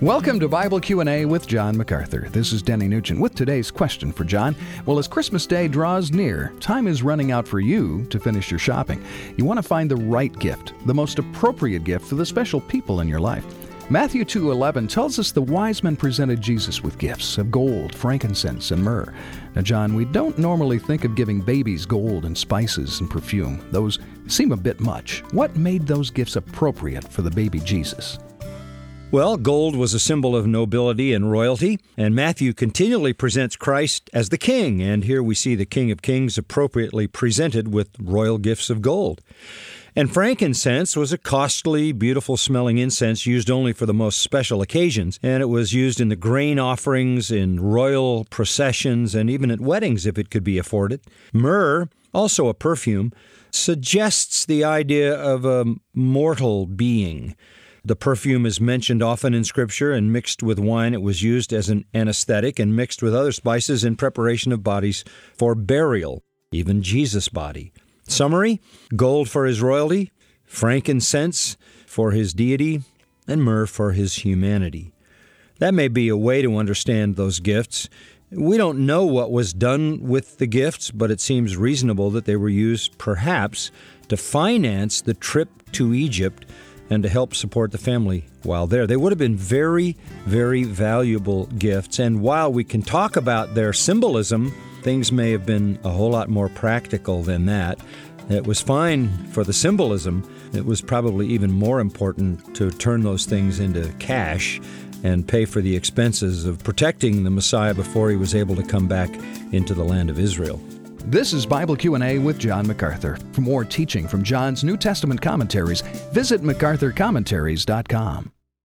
Welcome to Bible Q&A with John MacArthur. This is Denny Nugent with today's question for John. Well, as Christmas Day draws near, time is running out for you to finish your shopping. You want to find the right gift, the most appropriate gift for the special people in your life. Matthew 2:11 tells us the wise men presented Jesus with gifts of gold, frankincense, and myrrh. Now, John, we don't normally think of giving babies gold and spices and perfume. Those seem a bit much. What made those gifts appropriate for the baby Jesus? Well, gold was a symbol of nobility and royalty, and Matthew continually presents Christ as the king, and here we see the King of Kings appropriately presented with royal gifts of gold. And frankincense was a costly, beautiful smelling incense used only for the most special occasions, and it was used in the grain offerings, in royal processions, and even at weddings if it could be afforded. Myrrh, also a perfume, suggests the idea of a mortal being. The perfume is mentioned often in Scripture, and mixed with wine, it was used as an anesthetic and mixed with other spices in preparation of bodies for burial, even Jesus' body. Summary gold for his royalty, frankincense for his deity, and myrrh for his humanity. That may be a way to understand those gifts. We don't know what was done with the gifts, but it seems reasonable that they were used perhaps to finance the trip to Egypt and to help support the family while there. They would have been very, very valuable gifts. And while we can talk about their symbolism, things may have been a whole lot more practical than that. It was fine for the symbolism. It was probably even more important to turn those things into cash and pay for the expenses of protecting the Messiah before he was able to come back into the land of Israel. This is Bible Q&A with John MacArthur. For more teaching from John's New Testament commentaries, visit macarthurcommentaries.com.